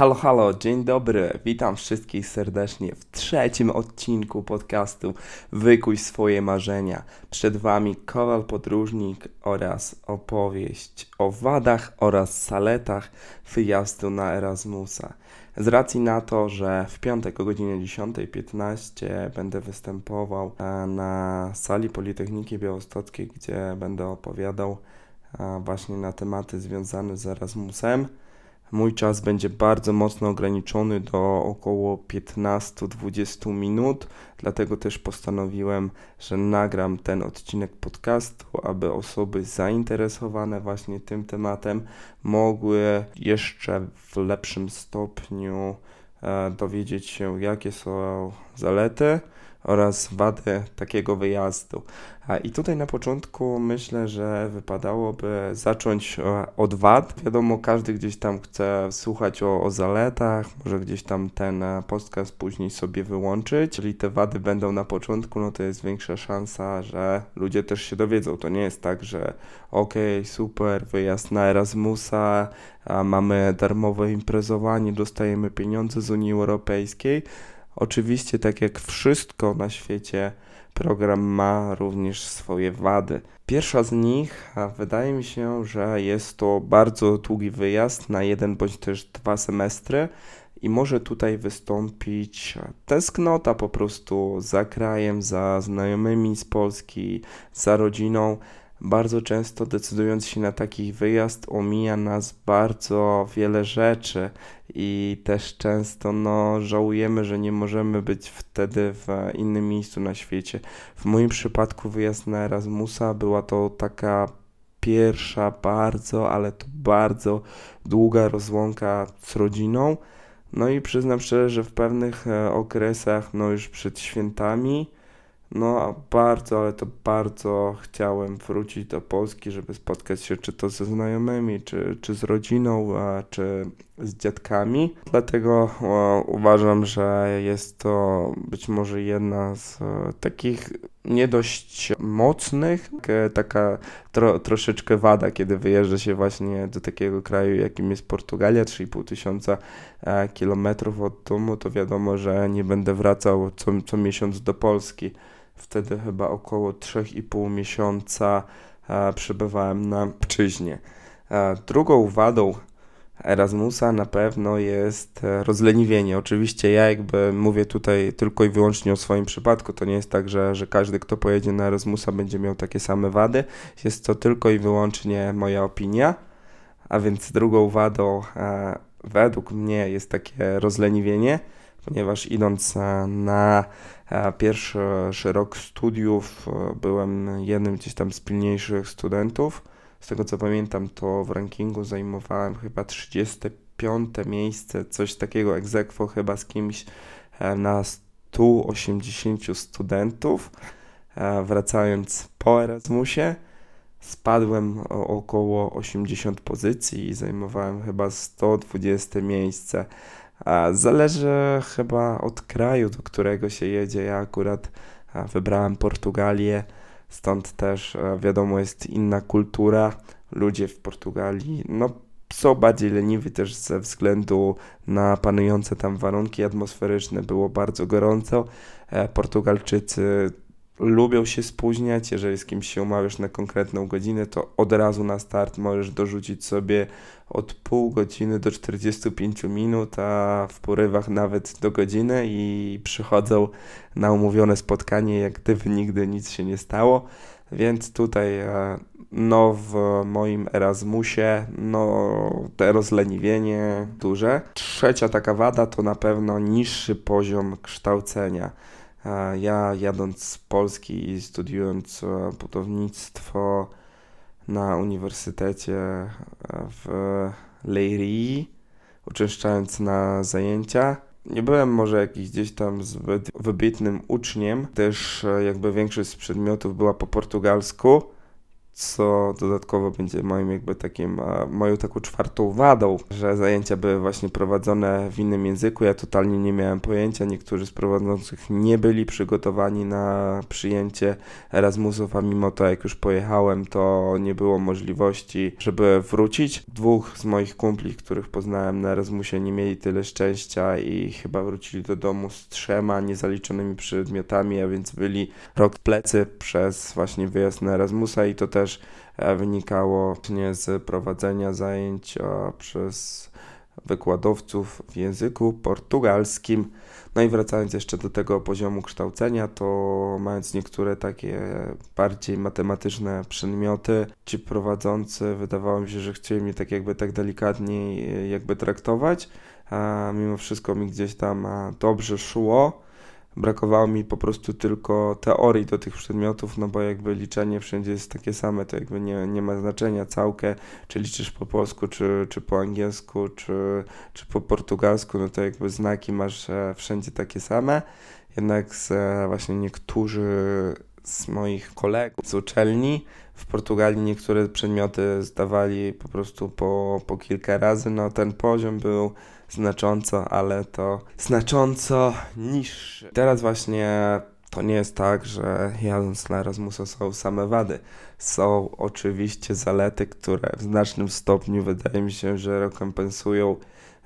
Halo, halo, dzień dobry. Witam wszystkich serdecznie w trzecim odcinku podcastu Wykuj swoje marzenia. Przed Wami Kowal Podróżnik oraz opowieść o wadach oraz saletach wyjazdu na Erasmusa. Z racji na to, że w piątek o godzinie 10.15 będę występował e, na sali Politechniki Białostockiej, gdzie będę opowiadał e, właśnie na tematy związane z Erasmusem, Mój czas będzie bardzo mocno ograniczony do około 15-20 minut, dlatego też postanowiłem, że nagram ten odcinek podcastu, aby osoby zainteresowane właśnie tym tematem mogły jeszcze w lepszym stopniu e, dowiedzieć się, jakie są zalety oraz wady takiego wyjazdu. I tutaj na początku myślę, że wypadałoby zacząć e, od wad. Wiadomo, każdy gdzieś tam chce słuchać o, o zaletach, może gdzieś tam ten e, podcast później sobie wyłączyć. Jeżeli te wady będą na początku, no to jest większa szansa, że ludzie też się dowiedzą. To nie jest tak, że okej, okay, super, wyjazd na Erasmusa, mamy darmowe imprezowanie, dostajemy pieniądze z Unii Europejskiej Oczywiście, tak jak wszystko na świecie, program ma również swoje wady. Pierwsza z nich, wydaje mi się, że jest to bardzo długi wyjazd na jeden bądź też dwa semestry i może tutaj wystąpić tęsknota po prostu za krajem, za znajomymi z Polski, za rodziną bardzo często decydując się na taki wyjazd, omija nas bardzo wiele rzeczy i też często no, żałujemy, że nie możemy być wtedy w innym miejscu na świecie. W moim przypadku wyjazd na Erasmusa była to taka pierwsza bardzo, ale to bardzo długa rozłąka z rodziną. No i przyznam szczerze, że w pewnych e, okresach, no już przed świętami, no, bardzo, ale to bardzo chciałem wrócić do Polski, żeby spotkać się czy to ze znajomymi, czy, czy z rodziną, czy z dziadkami. Dlatego o, uważam, że jest to być może jedna z o, takich nie dość mocnych, taka tro, troszeczkę wada, kiedy wyjeżdża się właśnie do takiego kraju, jakim jest Portugalia, 3,5 tysiąca e, kilometrów od domu, to wiadomo, że nie będę wracał co, co miesiąc do Polski. Wtedy chyba około 3,5 miesiąca e, przebywałem na Pczyźnie. E, drugą wadą Erasmusa na pewno jest e, rozleniwienie. Oczywiście ja jakby mówię tutaj tylko i wyłącznie o swoim przypadku. To nie jest tak, że, że każdy, kto pojedzie na Erasmusa będzie miał takie same wady. Jest to tylko i wyłącznie moja opinia. A więc drugą wadą e, według mnie jest takie rozleniwienie, ponieważ idąc na Pierwszy rok studiów e, byłem jednym gdzieś tam z pilniejszych studentów. Z tego co pamiętam, to w rankingu zajmowałem chyba 35 miejsce, coś takiego egzekwo chyba z kimś e, na 180 studentów. E, wracając po Erasmusie, spadłem o około 80 pozycji i zajmowałem chyba 120 miejsce. Zależy chyba od kraju, do którego się jedzie. Ja akurat wybrałem Portugalię, stąd też wiadomo jest inna kultura. Ludzie w Portugalii no, są bardziej leniwi też ze względu na panujące tam warunki atmosferyczne. Było bardzo gorąco. E, Portugalczycy lubią się spóźniać. Jeżeli z kimś się umawiasz na konkretną godzinę, to od razu na start możesz dorzucić sobie od pół godziny do 45 minut, a w porywach nawet do godziny i przychodzą na umówione spotkanie, jak gdyby nigdy nic się nie stało. Więc tutaj e, no w moim Erasmusie no te rozleniwienie duże. Trzecia taka wada to na pewno niższy poziom kształcenia. Ja jadąc z Polski i studiując e, budownictwo na uniwersytecie e, w Leirii, uczęszczając na zajęcia, nie byłem może jakiś gdzieś tam zbyt wybitnym uczniem, też e, jakby większość z przedmiotów była po portugalsku, co dodatkowo będzie moim jakby takim, moją taką czwartą wadą, że zajęcia były właśnie prowadzone w innym języku. Ja totalnie nie miałem pojęcia, niektórzy z prowadzących nie byli przygotowani na przyjęcie Erasmusów, a mimo to jak już pojechałem, to nie było możliwości, żeby wrócić. Dwóch z moich kumpli, których poznałem na Erasmusie, nie mieli tyle szczęścia i chyba wrócili do domu z trzema niezaliczonymi przedmiotami, a więc byli rok plecy przez właśnie wyjazd na Erasmusa i to też też e, wynikało z prowadzenia zajęć przez wykładowców w języku portugalskim. No i wracając jeszcze do tego poziomu kształcenia, to mając niektóre takie bardziej matematyczne przedmioty, ci prowadzący wydawało mi się, że chcieli mnie tak jakby tak delikatniej e, jakby traktować, a mimo wszystko mi gdzieś tam dobrze szło brakowało mi po prostu tylko teorii do tych przedmiotów, no bo jakby liczenie wszędzie jest takie same, to jakby nie, nie ma znaczenia. Całkę, czy liczysz po polsku, czy, czy po angielsku, czy, czy po portugalsku, no to jakby znaki masz e, wszędzie takie same, jednak z, e, właśnie niektórzy z moich kolegów z uczelni w Portugalii niektóre przedmioty zdawali po prostu po, po kilka razy, no ten poziom był znacząco, ale to znacząco niższy. Teraz właśnie to nie jest tak, że jadąc na Erasmusa są same wady. Są oczywiście zalety, które w znacznym stopniu wydaje mi się, że rekompensują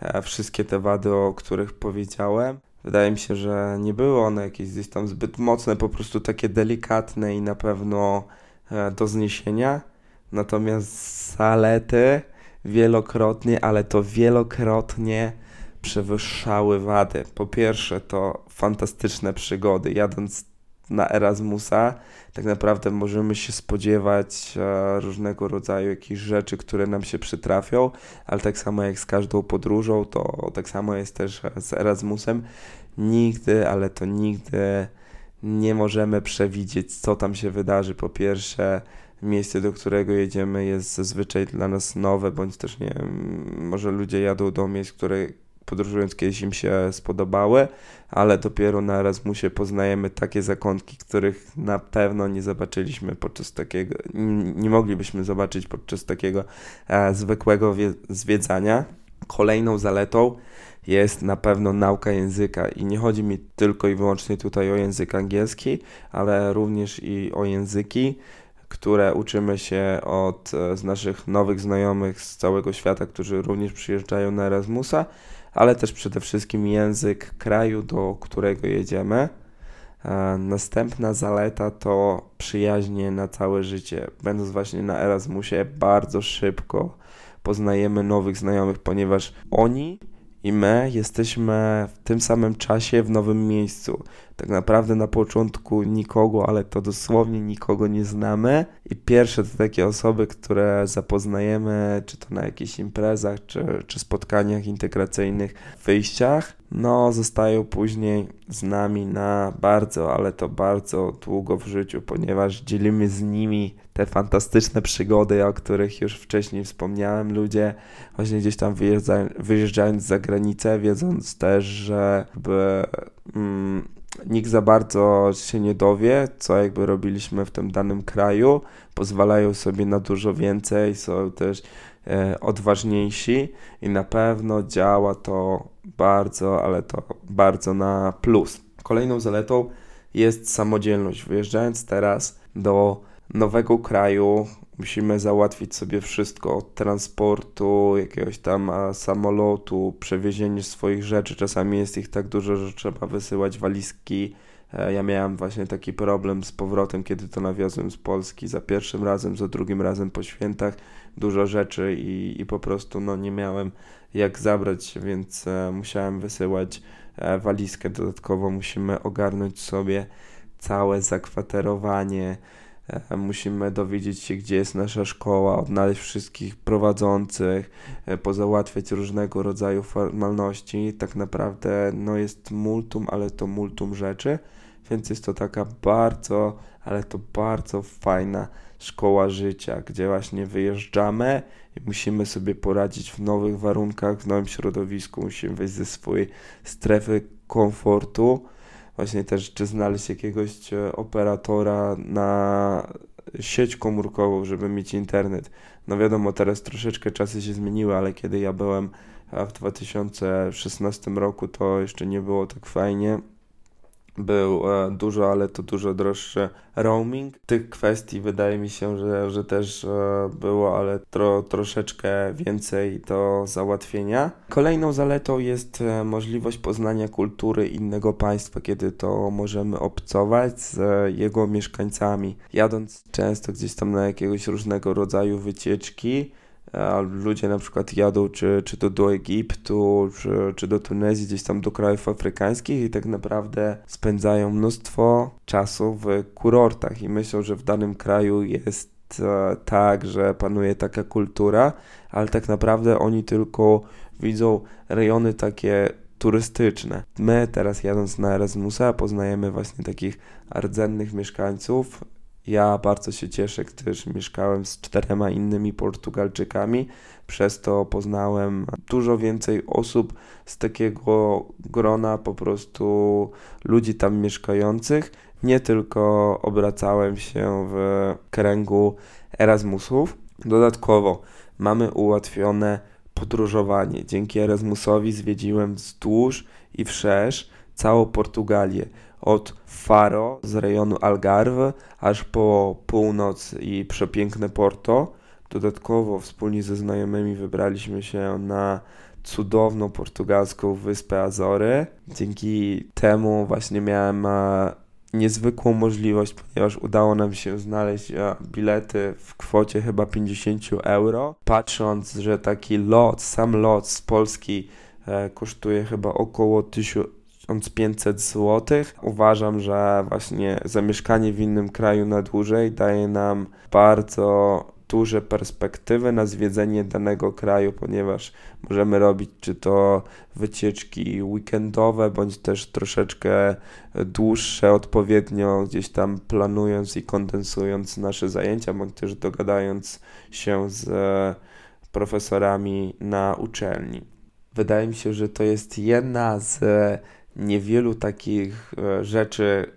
e, wszystkie te wady, o których powiedziałem. Wydaje mi się, że nie były one jakieś gdzieś tam zbyt mocne, po prostu takie delikatne i na pewno e, do zniesienia. Natomiast zalety wielokrotnie, ale to wielokrotnie przewyższały wady. Po pierwsze, to fantastyczne przygody. Jadąc na Erasmusa, tak naprawdę możemy się spodziewać e, różnego rodzaju jakichś rzeczy, które nam się przytrafią, ale tak samo jak z każdą podróżą, to tak samo jest też z Erasmusem. Nigdy, ale to nigdy nie możemy przewidzieć, co tam się wydarzy. Po pierwsze, miejsce, do którego jedziemy, jest zazwyczaj dla nas nowe, bądź też nie wiem, może ludzie jadą do miejsc, które podróżując kiedyś im się spodobały, ale dopiero na Erasmusie poznajemy takie zakątki, których na pewno nie zobaczyliśmy podczas takiego, nie moglibyśmy zobaczyć podczas takiego e, zwykłego zwiedzania. Kolejną zaletą jest na pewno nauka języka i nie chodzi mi tylko i wyłącznie tutaj o język angielski, ale również i o języki, które uczymy się od e, z naszych nowych znajomych z całego świata, którzy również przyjeżdżają na Erasmusa, ale też przede wszystkim język kraju, do którego jedziemy. E, następna zaleta to przyjaźnie na całe życie. Będąc właśnie na Erasmusie, bardzo szybko poznajemy nowych znajomych, ponieważ oni i my jesteśmy w tym samym czasie w nowym miejscu. Tak naprawdę na początku nikogo, ale to dosłownie nikogo nie znamy. I pierwsze to takie osoby, które zapoznajemy, czy to na jakichś imprezach, czy, czy spotkaniach integracyjnych, wyjściach, no zostają później z nami na bardzo, ale to bardzo długo w życiu, ponieważ dzielimy z nimi te fantastyczne przygody, o których już wcześniej wspomniałem. Ludzie właśnie gdzieś tam wyjeżdżając za granicę, wiedząc też, że by, mm, nikt za bardzo się nie dowie, co jakby robiliśmy w tym danym kraju, pozwalają sobie na dużo więcej, są też e, odważniejsi i na pewno działa to bardzo, ale to bardzo na plus. Kolejną zaletą jest samodzielność. Wyjeżdżając teraz do nowego kraju, musimy załatwić sobie wszystko od transportu, jakiegoś tam samolotu, przewiezienie swoich rzeczy. Czasami jest ich tak dużo, że trzeba wysyłać walizki. E, ja miałem właśnie taki problem z powrotem, kiedy to nawiozłem z Polski za pierwszym razem, za drugim razem po świętach. Dużo rzeczy i, i po prostu no, nie miałem jak zabrać, więc e, musiałem wysyłać e, walizkę. Dodatkowo musimy ogarnąć sobie całe zakwaterowanie. E, musimy dowiedzieć się, gdzie jest nasza szkoła, odnaleźć wszystkich prowadzących, e, pozałatwiać różnego rodzaju formalności. Tak naprawdę no jest multum, ale to multum rzeczy, więc jest to taka bardzo, ale to bardzo fajna szkoła życia, gdzie właśnie wyjeżdżamy i musimy sobie poradzić w nowych warunkach, w nowym środowisku, musimy wyjść ze swojej strefy komfortu właśnie też czy znaleźć jakiegoś e, operatora na sieć komórkową, żeby mieć internet. No wiadomo, teraz troszeczkę czasy się zmieniły, ale kiedy ja byłem w 2016 roku, to jeszcze nie było tak fajnie był e, dużo, ale to dużo droższy roaming. Tych kwestii wydaje mi się, że, że też e, było, ale tro, troszeczkę więcej do załatwienia. Kolejną zaletą jest e, możliwość poznania kultury innego państwa, kiedy to możemy obcować z jego mieszkańcami. Jadąc często gdzieś tam na jakiegoś różnego rodzaju wycieczki, ludzie na przykład jadą czy, czy to do Egiptu, czy, czy do Tunezji, gdzieś tam do krajów afrykańskich i tak naprawdę spędzają mnóstwo czasu w kurortach i myślą, że w danym kraju jest e, tak, że panuje taka kultura, ale tak naprawdę oni tylko widzą rejony takie turystyczne. My teraz jadąc na Erasmusa poznajemy właśnie takich rdzennych mieszkańców ja bardzo się cieszę, gdyż mieszkałem z czterema innymi Portugalczykami, przez to poznałem dużo więcej osób z takiego grona po prostu ludzi tam mieszkających. Nie tylko obracałem się w kręgu Erasmusów. Dodatkowo mamy ułatwione podróżowanie. Dzięki Erasmusowi zwiedziłem wzdłuż i wszerz całą Portugalię od Faro z rejonu Algarve aż po północ i przepiękne Porto. Dodatkowo wspólnie ze znajomymi wybraliśmy się na cudowną portugalską wyspę Azory. Dzięki temu właśnie miałem niezwykłą możliwość, ponieważ udało nam się znaleźć bilety w kwocie chyba 50 euro. Patrząc, że taki lot, sam lot z Polski e, kosztuje chyba około 1000 1500 zł. Uważam, że właśnie zamieszkanie w innym kraju na dłużej daje nam bardzo duże perspektywy na zwiedzenie danego kraju, ponieważ możemy robić czy to wycieczki weekendowe, bądź też troszeczkę dłuższe, odpowiednio gdzieś tam planując i kondensując nasze zajęcia, bądź też dogadając się z profesorami na uczelni. Wydaje mi się, że to jest jedna z niewielu takich e, rzeczy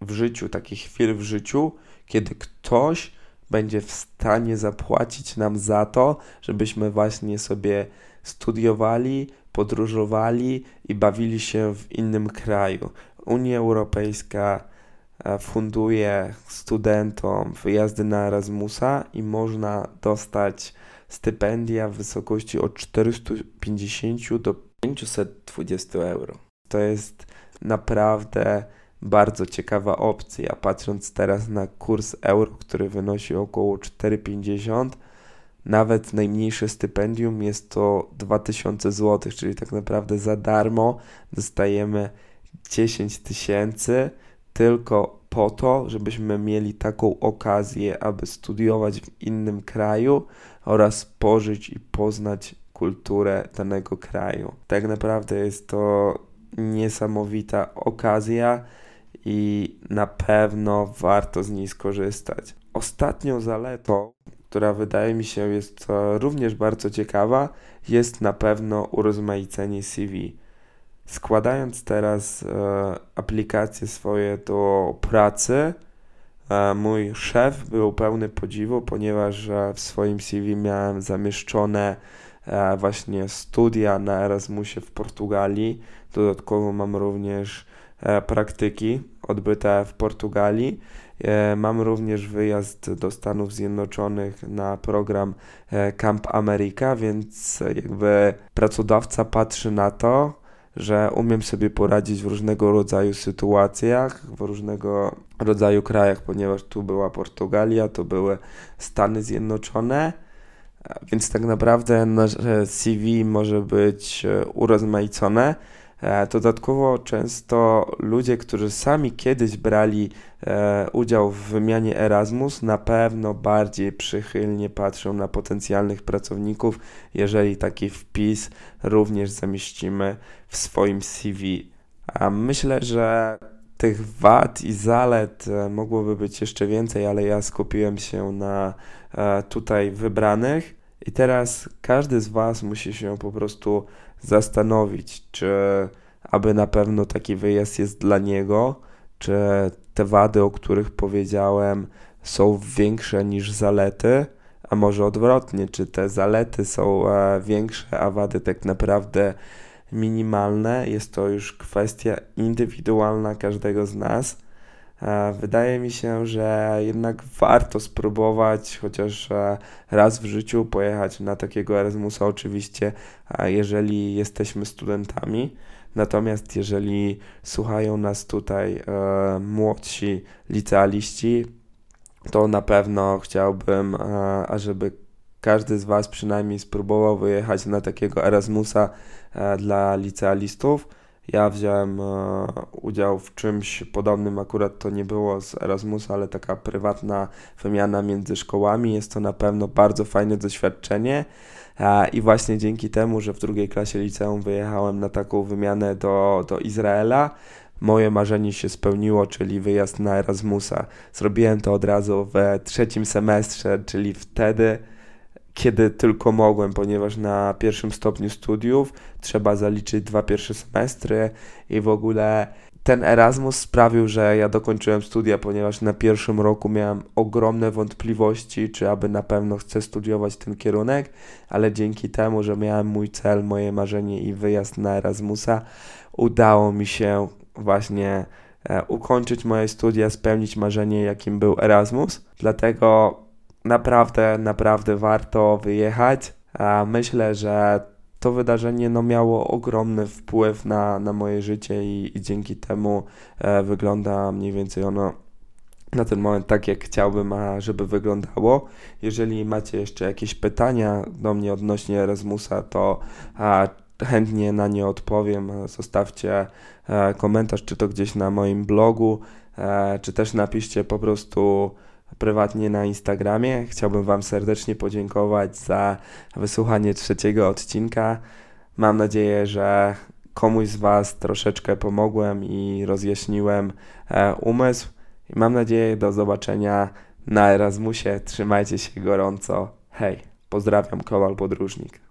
w życiu, takich chwil w życiu, kiedy ktoś będzie w stanie zapłacić nam za to, żebyśmy właśnie sobie studiowali, podróżowali i bawili się w innym kraju. Unia Europejska e, funduje studentom wyjazdy na Erasmusa i można dostać stypendia w wysokości od 450 do 520 euro. To jest naprawdę bardzo ciekawa opcja. Patrząc teraz na kurs euro, który wynosi około 4,50, nawet najmniejsze stypendium jest to 2000 zł, czyli tak naprawdę za darmo dostajemy 10 tysięcy tylko po to, żebyśmy mieli taką okazję, aby studiować w innym kraju oraz pożyć i poznać kulturę danego kraju. Tak naprawdę jest to niesamowita okazja i na pewno warto z niej skorzystać. Ostatnią zaletą, która wydaje mi się jest również bardzo ciekawa, jest na pewno urozmaicenie CV. Składając teraz e, aplikacje swoje do pracy, e, mój szef był pełny podziwu, ponieważ e, w swoim CV miałem zamieszczone E, właśnie studia na Erasmusie w Portugalii. Dodatkowo mam również e, praktyki odbyte w Portugalii. E, mam również wyjazd do Stanów Zjednoczonych na program Camp America, więc jakby pracodawca patrzy na to, że umiem sobie poradzić w różnego rodzaju sytuacjach, w różnego rodzaju krajach, ponieważ tu była Portugalia, to były Stany Zjednoczone więc tak naprawdę nasze CV może być e, urozmaicone. E, dodatkowo często ludzie, którzy sami kiedyś brali e, udział w wymianie Erasmus, na pewno bardziej przychylnie patrzą na potencjalnych pracowników, jeżeli taki wpis również zamieścimy w swoim CV. A myślę, że tych wad i zalet mogłoby być jeszcze więcej, ale ja skupiłem się na tutaj wybranych. I teraz każdy z Was musi się po prostu zastanowić, czy aby na pewno taki wyjazd jest dla niego, czy te wady, o których powiedziałem, są większe niż zalety, a może odwrotnie, czy te zalety są e, większe, a wady tak naprawdę minimalne. Jest to już kwestia indywidualna każdego z nas. E, wydaje mi się, że jednak warto spróbować chociaż e, raz w życiu pojechać na takiego Erasmusa, oczywiście, jeżeli jesteśmy studentami. Natomiast jeżeli słuchają nas tutaj e, młodsi licealiści, to na pewno chciałbym, e, ażeby każdy z Was przynajmniej spróbował wyjechać na takiego Erasmusa e, dla licealistów. Ja wziąłem e, udział w czymś podobnym, akurat to nie było z Erasmusa, ale taka prywatna wymiana między szkołami. Jest to na pewno bardzo fajne doświadczenie. I właśnie dzięki temu, że w drugiej klasie liceum wyjechałem na taką wymianę do, do Izraela, moje marzenie się spełniło, czyli wyjazd na Erasmusa. Zrobiłem to od razu w trzecim semestrze, czyli wtedy, kiedy tylko mogłem, ponieważ na pierwszym stopniu studiów trzeba zaliczyć dwa pierwsze semestry i w ogóle ten Erasmus sprawił, że ja dokończyłem studia, ponieważ na pierwszym roku miałem ogromne wątpliwości, czy aby na pewno chcę studiować ten kierunek, ale dzięki temu, że miałem mój cel, moje marzenie i wyjazd na Erasmusa, udało mi się właśnie e, ukończyć moje studia, spełnić marzenie, jakim był Erasmus. Dlatego naprawdę, naprawdę warto wyjechać. Myślę, że to wydarzenie no, miało ogromny wpływ na, na moje życie i, i dzięki temu e, wygląda mniej więcej ono na ten moment tak, jak chciałbym, a żeby wyglądało. Jeżeli macie jeszcze jakieś pytania do mnie odnośnie Erasmusa, to a, chętnie na nie odpowiem. Zostawcie e, komentarz, czy to gdzieś na moim blogu, e, czy też napiszcie po prostu prywatnie na Instagramie. Chciałbym Wam serdecznie podziękować za wysłuchanie trzeciego odcinka. Mam nadzieję, że komuś z Was troszeczkę pomogłem i rozjaśniłem e, umysł. I mam nadzieję do zobaczenia na Erasmusie. Trzymajcie się gorąco. Hej, pozdrawiam, Kowal Podróżnik.